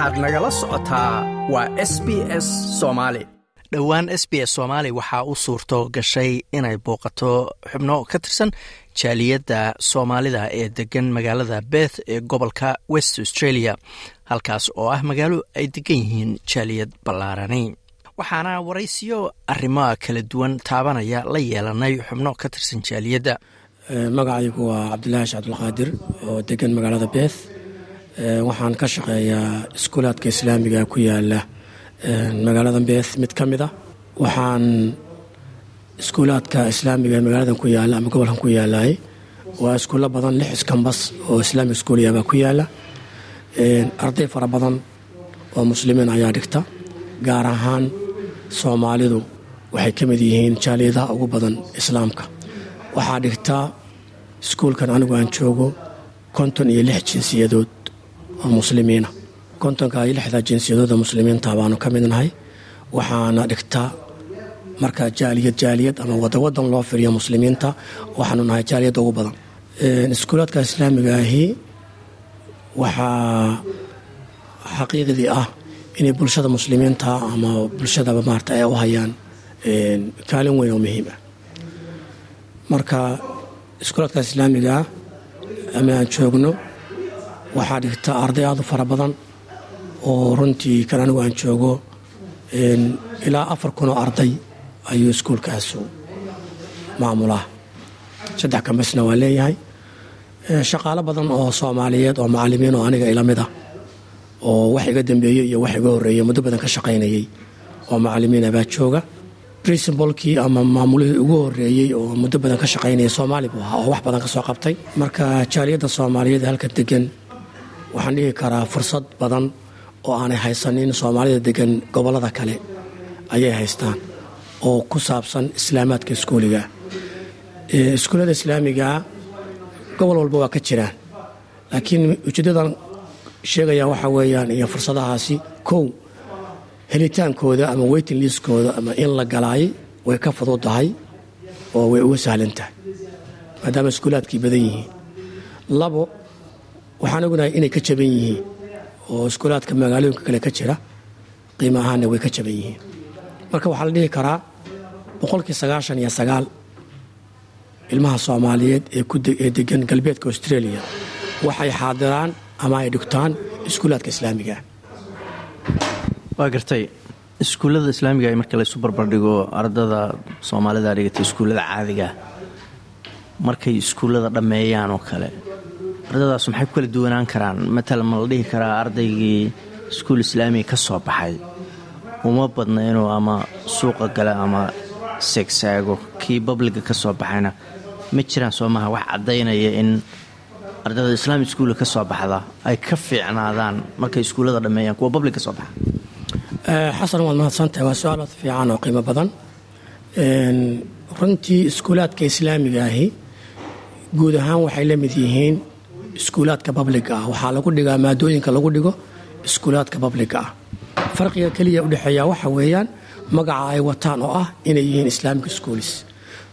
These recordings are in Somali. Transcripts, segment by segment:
waxaad nagala socotaa waa s b s soomaali dhowaan s b s soomaali waxaa u suurto gashay inay booqato xubno ka tirsan jaaliyadda soomaalida ee degan magaalada beth ee gobolka west australia halkaas oo ah magaalo ay degan yihiin jaaliyad ballaarani. Waxaana waraysiyo arrimoa kala duwan taabanaya la yeelanay xubno ka tirsan jaaliyadda. Magacaygu waa cabdilaahi cabdulqaadir oo degan magaalada beth waxaan ka shaqeeyaa iskuulaadka islaamiga ku yaalla magaalada beth mid ka mid a waxaan iskuulaadka islaamiga ee magaaladan ku yaalla ama gobolkan ku yaalaay waa iskuulo badan lix iskambas oo islamic schooliyabaa ku yaalla arday fara badan oo muslimiin ayaa dhigta gaar ahaan soomaalidu waxay ka mid yihiin jaaliyadaha ugu badan islaamka. Waxaa dhigtaa iskuulkan anigu aan joogo konton iyo lix jinsiyadood oo muslimiina. Kontonka iyo lixda jinsiyadooda muslimiinta baanu ka mid nahay. Waxaana dhigtaa marka jaaliyad jaaliyad ama wadawadan loo firiyo muslimiinta. Waxaanu nahay jaaliyadda ugu badan. Iskuulaadka islaamiga ahi waxaa xaqiiqdii ah inay bulshada muslimiinta ama bulshadaba maarata ay u hayaan kaalin weyn oo muhiim ah. Marka iskuulaadka islaamigaa ama aan joogno waxaa dhigta arday aad u fara badan oo runtii kan anigu aan joogo ilaa afar kun oo arday ayuu iskuulkaasu maamulaa saddex kambasna waa leeyahay. Shaqaalo badan oo soomaaliyeed oo macalimiin oo aniga ila mid ah oo wax iga dambeeyey iyo wax iga horreeyey muddo badan ka shaqaynayay oo macalimiina baa jooga. Princibalkii ama maamulihii ugu horeeyey oo muddo badan ka shaqaynaya soomaali buu ahaa oo wax badan ka soo qabtay. Marka jaaliyadda soomaaliyeed halka degan waxaan dhihi karaa fursad badan oo aanay haysanin soomaalida degan gobollada kale. Ayay haystaan oo ku saabsan islaamaadka iskuuliga. Iskuullada islaamigaa gobol walba waa ka jiraan. Laakiin ujeeddadan sheegaya waxaa weeyaan iyo fursadahaasi kow helitaankooda ama weytin liiskooda ama in la galaay way ka fududahay oo way uga sahlan tahay maadaama iskuulaadkii badan yihiin. Labo waxaan ognahay inay ka jaban yihiin oo iskuulaadka magaalooyinka kale ka jira qiimo ahaanna way ka jaban yihiin. Marka waxaa la dhihi karaa boqolkii sagaashan iyo sagaal ilmaha soomaaliyeed ee degan galbeedka australia waxay xaadiraan ama ay dhigtaan iskuulaadka islaamiga. Waa gartay iskuullada islaamiga marka laysu barbardhigo ardada soomaalida dhigata iskuullada caadiga markay iskuullada dhammeeyaan oo kale ardadaas maxay ku kala duwanaan karaan? Matalan ma la dhihi karaa ardaygii iskuul islaamiga ka soo baxay. Uma badna inuu ama suuqa gale ama seegsaago kii babliga ka soo baxayna. Ma jiraan soo maha wax caddaynaya in ardada islaami iskuulla ka soo baxda ay ka fiicnaadaan markay iskuullada dhammeeyaan kuwa bablig ka soo baxa? Xasan waad mahadsantahay. Waa su'aal aad fiican oo qiimo badan. Runtii iskuulaadka islaamiga ahi guud ahaan waxay la mid yihiin iskuulaadka babliga ah waxaa lagu dhigaa maadooyinka lagu dhigo iskuulaadka babliga ah farqiga keliya udhexeeya waxa weeyaan magaca ay wataan oo ah inay yihiin islaamic schools.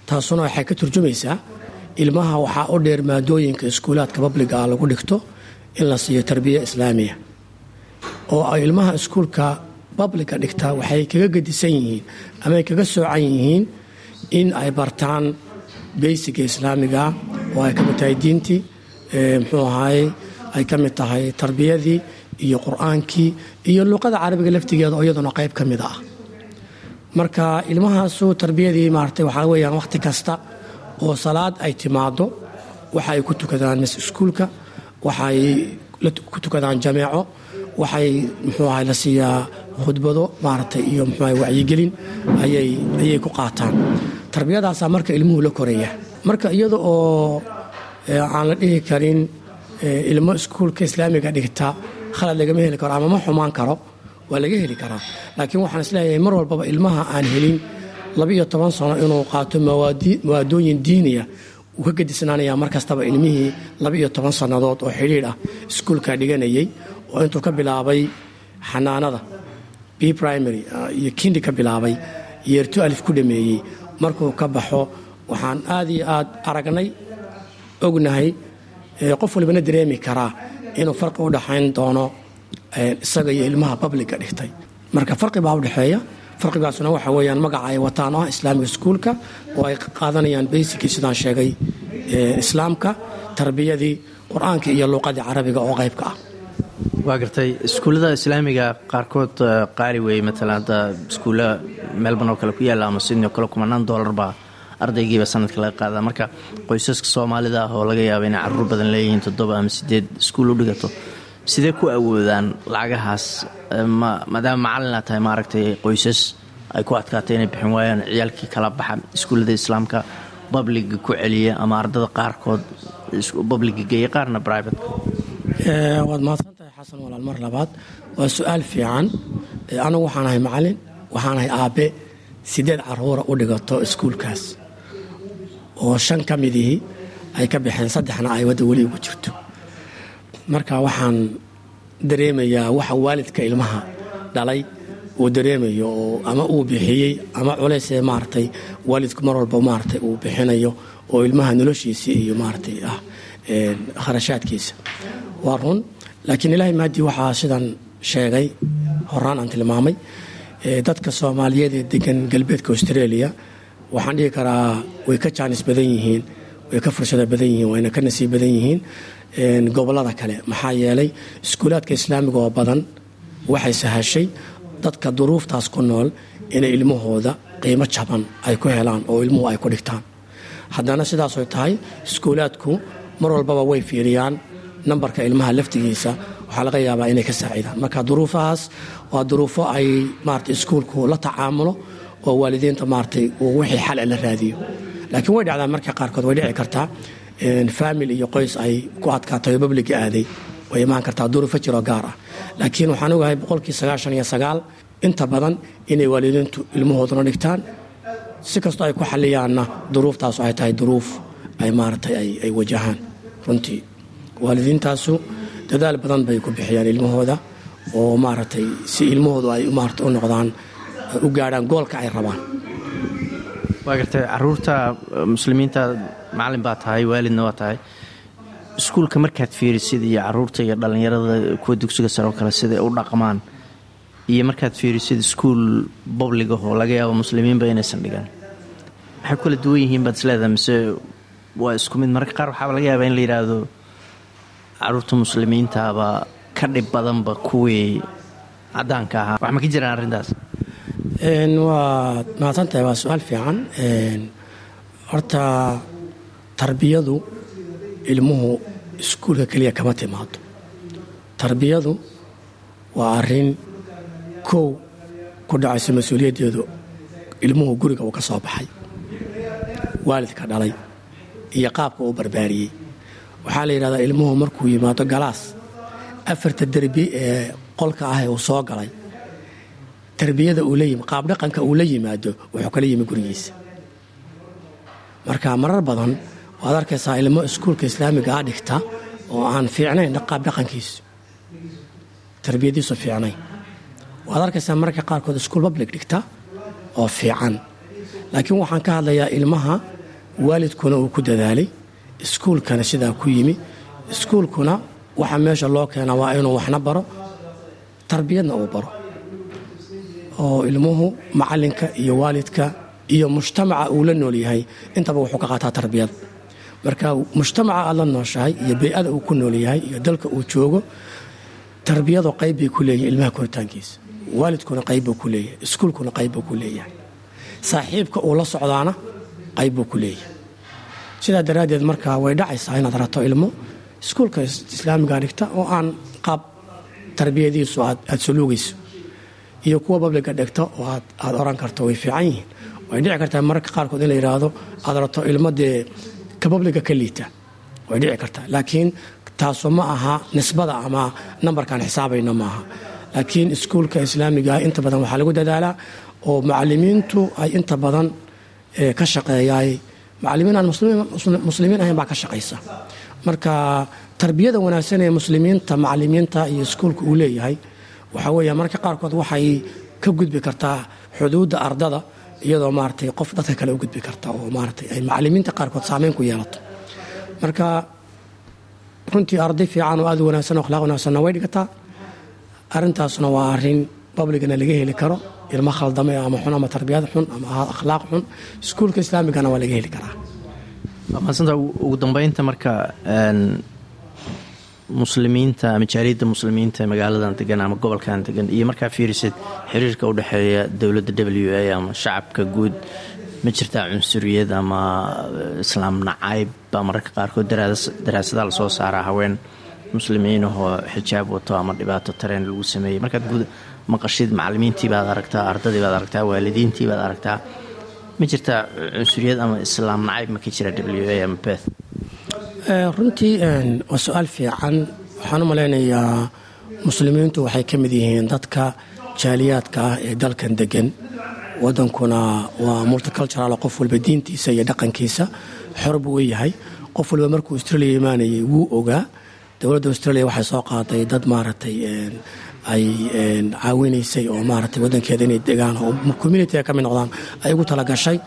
Taasuna waxay ka turjumaysaa ilmaha waxaa u dheer maadooyinka iskuulaadka babliga ah lagu dhigto in la siiyo tarbiya islaamiya. Oo ilmaha iskuulka babliga dhigtaa waxay kaga gedisan yihiin ama ay kaga soocan yihiin in ay bartaan beysiga islaamiga oo ay ka mid tahay diintii muxuu ahaay ay ka mid tahay tarbiyadii iyo qur'aankii iyo luqada carabiga laftigeeda oo iyaduna qayb ka mid ah. Marka ilmahaasu tarbiyadii maarata waxaa weyaan wakhti kasta oo salaad ay timaado waxa ku tukadaan mis iskuulka waxay ku tukadaan jameeco waxay muxuu ahay la siiyaa khudbado maaragtay iyo muxuu ahay wacyigelin ayay ku qaataan. Tarbiyadaasaa marka ilmuhu la koraya marka iyada oo aan la dhihi karin ilmo iskuulka islaamiga dhigta khalad lagama heli karo ama ma xumaan karo waa laga heli karaa. Laakiin waxaan is leeyahay mar walbaba ilmaha aan helin labaiyo toban sano inuu qaato mawaadooyin diiniya wuu ka gedisnaanaya mar kastaba ilmihii labaiyo toban sannadood oo xidhiidh ah iskuulka dhiganayay oo intuu ka bilaabay xanaanada b primary iyo kindi ka bilaabay yeerto alif ku dhameeyey markuu ka baxo waxaan aad iyo aad aragnay ognahay qof walibana dareemi karaa inuu farqi u dhaxayn doono isaga iyo ilmaha babliga dhigtay. Marka farqi baa udhexeeya farqigaasuna waxa weyaan magaca ay wataan ah islaamiga iskuulka oo ay qaadanayaan baysikii sidaan sheegay islaamka tarbiyadii qur'aanka iyo luuqadii carabiga oo qaybka ah. Waa gartay iskuullada islaamiga qaarkood qaali weeye matalan hadda iskuulla melbourne oo kale ku yaalla ama sydney oo kale kumanaan dollar baa ardaygiiba sanadka laga qaadaa. Marka qoysaska soomaalida ah oo laga yaaba inay carruur badan leeyihiin toddoba ama sideed iskuul u dhigato sidee ku awoodaan lacagahaas? Maadaama macalina tahay maaragtay qoysas ay ku adkaatay inay bixin waayaan ciyaalkii kala baxa iskuullada islaamka babliga ku celiya ama ardada qaarkood babliga geeya qaarna brivate waad mahadsantahay xasan walaal mar labaad. Waa su'aal fiican. Anigu waxaan ahay macalin waxaan ahay aabe. Sideed caruura u dhigato iskuulkaas oo shan ka midihii ay ka baxeen saddexna ay wadda weli ugu jirto. Marka waxaan dareemayaa waxa waalidka ilmaha dhalay uu dareemayo oo ama uu bixiyey ama culaysee maaragtay waalidku mar walba maaragtay uu bixinayo oo ilmaha noloshiisii iyo maaragtay ah kharashaadkiisa. Waa run laakiin ilaahay maadii waxaa sidan sheegay horaan aan tilmaamay dadka soomaaliyeed ee degan galbeedka australia waxaan dhihi karaa way ka jaanis badan yihiin way ka fursado badan yihiin wayna ka nasiib badan yihiin gobollada kale. Maxaa yeelay iskuulaadka islaamiga oo badan waxay sahashay dadka duruuftaas ku nool inay ilmahooda qiimo jaban ay ku helaan oo ilmuhu ay ku dhigtaan. Haddana sidaasoy tahay iskuulaadku mar walbaba way fiiriyaan nambarka ilmaha laftigiisa. Waxaa laga yaabaa inay ka saaciidaan. Marka duruufahaas waa duruufo ay maarata iskuulku la tacaamulo oo waalidiinta maaratay uu wixii xal la raadiyo. Laakiin way dhacdaa marka qaarkood way dhici kartaa faamil iyo qoys ay ku adkaatay oo babliga aaday way imaan kartaa duruufo jiroo gaar ah. Laakiin waxaan ogahay boqolkii sagaashan iyo sagaal inta badan inay waalidiintu ilmahooduna dhigtaan si kastoo ay ku xaliyaanna duruuftaasu ay tahay duruuf ay maaratay ay wajahaan. Runtii waalidiintaasu dadaal badan bay ku bixiyaan ilmahooda oo maaragtay si ilmahoodu ay maarata u noqdaan u gaadhaan goolka ay rabaan. Waa gartay carruurta muslimiinta macalin baa tahay waalidna waa tahay. Iskuulka markaad fiirisid iyo carruurta iyo dhallinyarada kuwa dugsiga sare oo kale siday u dhaqmaan iyo markaad fiirisid iskuul bobligahoo laga yaabo muslimiinba inaysan dhigan waxay kula duwan yihiin baad isleedahay mise waa isku mid mararka qaar waxaaba laga yaabaa in la yidhaahdo carruurta muslimiintaaba ka dhib badanba kuwii cadaanka ahaa. Wax ma ka jiraan arrintaas waa mahadsantahay waa su'aal fiican. Horta tarbiyadu ilmuhu iskuulka keliya kama timaado. Tarbiyadu waa arrin kow ku dhacayso mas'uuliyaddeedu ilmuhu guriga uu ka soo baxay waalidka dhalay iyo qaabka uu barbaariyey. Waxaa la yidhahdaa ilmuhu markuu yimaado galaas afarta derbi ee qolka ah ee uu soo galay tarbiyada uu layimi qaabdhaqanka uu la yimaado wuxuu kala yimi gurigiisa. Marka marar badan waad arkaysaa ilmo iskuulka islaamiga ah dhigta oo aan fiicnayn qaabdhaqankiisu tarbiyadiisu fiicnayn. Waad arkaysaa mararka qaarkood iskuul public dhigta oo fiican. Laakiin waxaan ka hadlayaa ilmaha waalidkuna uu ku dadaalay iskuulkana sidaa ku yimi. Iskuulkuna waxa meesha loo keena waa inuu waxna baro tarbiyadna uu baro oo ilmuhu macalinka iyo waalidka iyo mujtamaca uu la nool yahay intaba wuxuu ka qaataa tarbiyada marka mujtamaca aad la nooshahay iyo bey-ada uu ku nool yahay iyo dalka uu joogo tarbiyadu qayb bay ku leeyihiin ilmaha koritaankiisa. Waalidkuna qayb buu ku leeyahay iskuulkuna qayb buu ku leeyahay. Saaxiibka uu la socdaana qayb buu ku leeyahay. Sidaa daraaddeed marka way dhacaysaa inaad rato ilmo iskuulka islaamiga dhigta oo aan qaab tarbiyadiisu aad suluugayso iyo kuwa babliga dhigta oo aad oran karto way fiican yihiin. Way dhici kartaa mararka qaarkood in la yidhaahdo aad rato ilmo dee ka babliga ka liita. Way dhici kartaa. Laakiin taasu ma aha nisbada ama nambarkaan xisaabayno maaha laakiin iskuulka islaamiga inta badan waxaa lagu dadaalaa oo macalimiintu ay inta badan ka shaqeeyaay macalimiin aan muslimiin ahayn baa ka shaqaysa marka tarbiyada wanaagsan ee muslimiinta macalimiinta iyo iskuulka uu leeyahay waxaa weeya marka qaarkood waxay ka gudbi kartaa xuduudda ardada iyadoo maaratay qof dadka kale u gudbi karta oo maaratay ay macalimiinta qaarkood saameyn ku yeelato. Marka runtii arday fiican oo aad wanaagsan akhlaaq wanaagsanna way dhigataa. Arintaasna waa arrin babligana laga heli karo ilmo khaldame ama xun ama tarbiyad xun ama akhlaaq xun iskuulka islaamigana waa laga heli karaa. Ugu dambeynta marka muslimiinta ama jaaliyadda muslimiinta magaaladan degan ama gobolkan degan iyo markaa fiirisid xiriirka u dhexeeya dowladda w a ama shacabka guud ma jirtaa cunsuriyad ama islaam nacayb baa mararka qaarkood daraasadaha la soo saaraa haween muslimiinahoo xijaab wato ama dhibaato tareen lagu sameeyey markaad maqashid macalimiintii baad aragtaa ardadii baad aragtaa waalidiintii baad aragtaa ma jirtaa cunsuriyad ama islaam nacayb ma jira w a ama beth runtii waa su'aal fiican. Waxaan u malaynayaa muslimiintu waxay ka mid yihiin dadka jaaliyaadka ah ee dalkan degan wadankuna waa multicultural qof walba diintiisa iyo dhaqankiisa xor buu u yahay. Qof walba markuu australia imaanayay wuu ogaa. Dowladda australia waxay soo qaaday dad maaragtay ay caawinaysay oo maaragtay wadankeeda inay degaan oo communitiga ka mid noqdaan ay ugu talagashay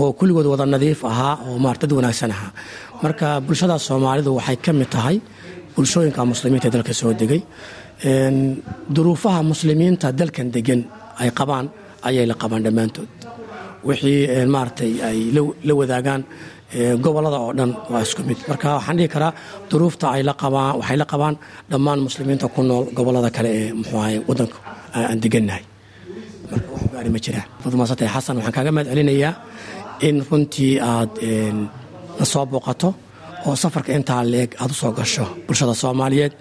oo kulligood wada nadiif ahaa oo maarata dad wanaagsan ahaa. Marka bulshada soomaalidu waxay ka mid tahay bulshooyinka muslimiinta ee dalka soo degay. Duruufaha muslimiinta dalkan degan ay qabaan ayay la qabaan dhammaantood. Wixii maaragtay ay la wadaagaan gobollada oo dhan waa isku mid. Marka waxaan dhihi karaa duruufta ay la qabaan waxay la qabaan dhammaan muslimiinta ku nool gobollada kale ee muxuu ahay wadanku aan degannahay marka wax gaari ma jiraan. Fadmaasatay xasan waxaan kaaga mahad celinayaa in runtii aad na soo booqato oo safarka intaa leeg aad u gasho bulshada soomaaliyeed.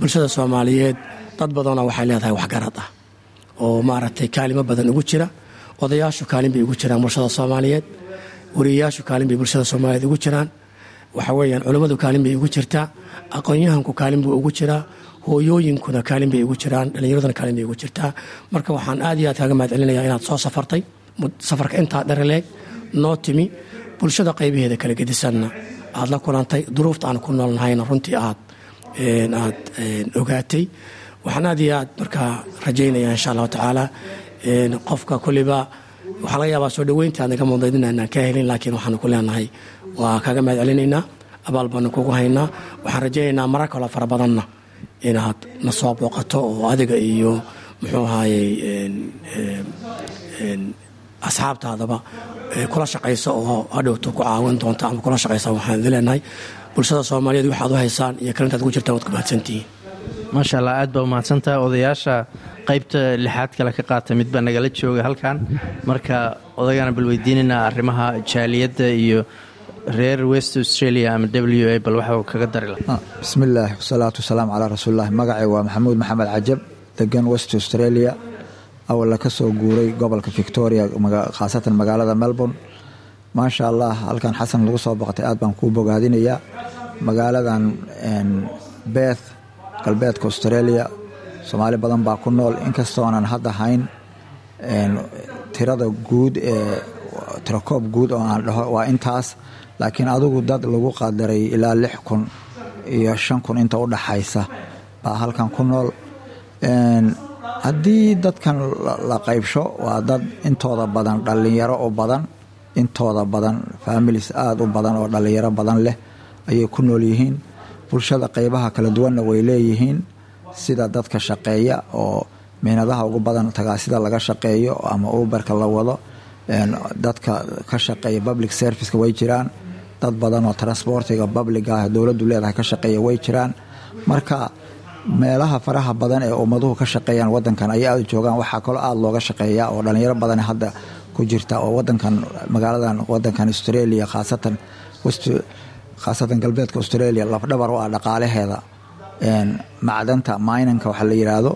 Bulshada soomaaliyeed dad badanoo waxay leedahay waxgarad ah oo maaragtay kaalimo badan ugu jira odayaashu kaalin bay ugu jiraan bulshada soomaaliyeed wariyayaashu kaalin bay bulshada soomaaliyeed ugu jiraan. Waxa weeyaan culummadu kaalin bay ugu jirtaa aqoon-yahanku kaalin buu ugu jiraa hooyooyinkuna kaalin bay ugu jiraan dhallinyaraduna kaalin bay ugu jirtaa. Marka waxaan aad iyo aad kaaga mahad inaad soo safartay safarka intaa dharaleeg noo timi bulshada qaybaheeda kala gedisanna. Aad la kulantay duruufta aan ku noolnahayna runtii aad aad ogaatay. Waxaan aad iyo aad markaa rajaynaya insha allahu tacaala. Qofka kulliba waxaa laga yaabaa soo dhoweynta aad naga mudayd inaanaan ka helin laakiin waxaanu ku leenahay waa kaaga mahad celinaynaa abaal baanu kugu haynaa waxaan rajaynaynaa marar kaloo fara badanna inaad na soo booqato oo adiga iyo muxuu ahaayey asxaabtaadaba kula shaqaysa oo hadhowto ku caawin doonta ama kula shaqaysa waxaan idin leenahay bulshada soomaaliyeed waxaad u haysaan iyo kalintaad ugu jirtaan waad ku mahadsantihiin maasha allah aad baa umahadsantaha odayaasha qaybta lixaad kale ka qaata mid baa nagala jooga halkan. Marka odagana bal weydiinaynaa arrimaha jaaliyadda iyo reer west australia ama w a bal waxa kaga dari laha bismillaah wasalaatu wasalaamu calaa rasuulilah magacay waa maxamuud maxamed cajab degan west australia. Awalla ka soo guuray gobolka victoria khaasatan magaalada melbourne. Maasha allah halkan xasan lagu soo boqotay aad baan kuu bogaadinayaa magaaladan beth galbeedka australia soomaali badan baa ku nool. Inkastoonan hadda hayn tirada guud ee tirakoob guud oo aan dhaho waa intaas laakiin adigu dad lagu qadaray ilaa lix kun iyo shan kun inta u dhaxaysa baa halkan ku nool. Haddii dadkan la qaybsho waa dad intooda badan dhallinyaro u badan intooda badan families aada u badan oo dhallinyaro badan leh ayay ku nool yihiin bulshada qaybaha kala duwanna way leeyihiin sida dadka shaqeeya oo mihnadaha ugu badan tagaasida laga shaqeeyo ama uberka la wado dadka ka shaqeeya public serviceka way jiraan dad badan oo transportiga publiga ah dowladdu leedahay ka shaqeeya way jiraan. Marka meelaha faraha badan ee ummaduhu ka shaqeeyaan wadankan ay aada joogaan waxaa kaloo aada looga shaqeeyaa oo dhalinyaro badan hadda ku jirta oo wadankan magaaladan wadankan australia khaasatan khaasatan galbeedka australia lafdhabar u ah dhaqaalaheeda macdanta minanka waxa la yiraahdo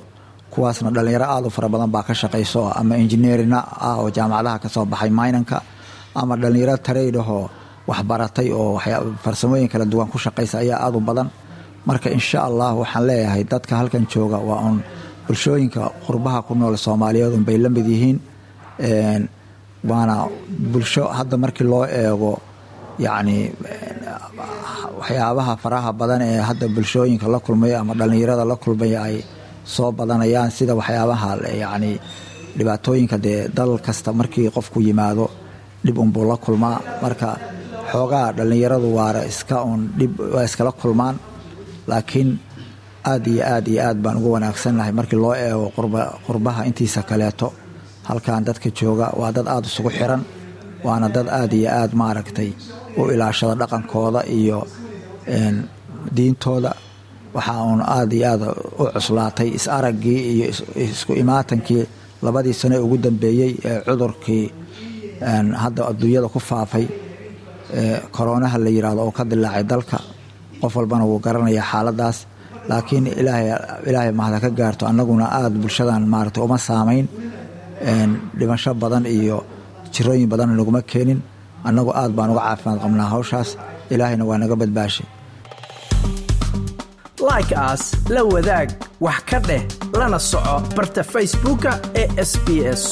kuwaasna dhalinyaro aada u fara badan baa ka shaqayso ama injineerina ah oo jaamacadaha ka soo baxay minanka ama dhalinyaro tareydahoo waxbaratay oo farsamooyin kala duwan ku shaqaysa ayaa aada u badan. Marka insha allah waxaan leeyahay dadka halkan jooga waa uun bulshooyinka qurbaha ku nool soomaaliyeed unbay la yihiin waana bulsho hadda markii loo eego yacni waxyaabaha faraha badan ee hadda bulshooyinka la kulmaya ama dhallinyarada la kulmaya ay soo badanayaan sida waxyaabaha yacni dhibaatooyinka dee dal kasta markii qofku yimaado dhib unbuu la kulmaa. Marka xoogaa dhallinyaradu waara iska un dhib waa iskala kulmaan laakiin aad iyo aad iyo aad baan ugu wanaagsannahay markii loo eego qurbaha intiisa kaleeto. Halkan dadka jooga waa dad aada isugu xiran waana dad aad iyo aad maaragtay u ilaashada dhaqankooda iyo diintooda waxaa uun aada iyo aad u cuslaatay is-araggii iyo isku imaatankii labadii sano ee ugu dambeeyey ee cudurkii hadda adduunyada ku faafay koroonaha la yidhaahdo oo ka dilaacay dalka. Qof walbana wuu garanayaa xaaladaas. Laakiin ilaahay mahada ka gaarto annaguna aada bulshadan maaragtay uma saamayn. Dhimasho badan iyo jirooyin badan naguma keenin. Annagu aad baan uga caafimaad qabnaa hawshaas ilaahayna waa naga badbaashay. Like aas la wadaag wax ka dheh lana soco barta facebooka ee sb s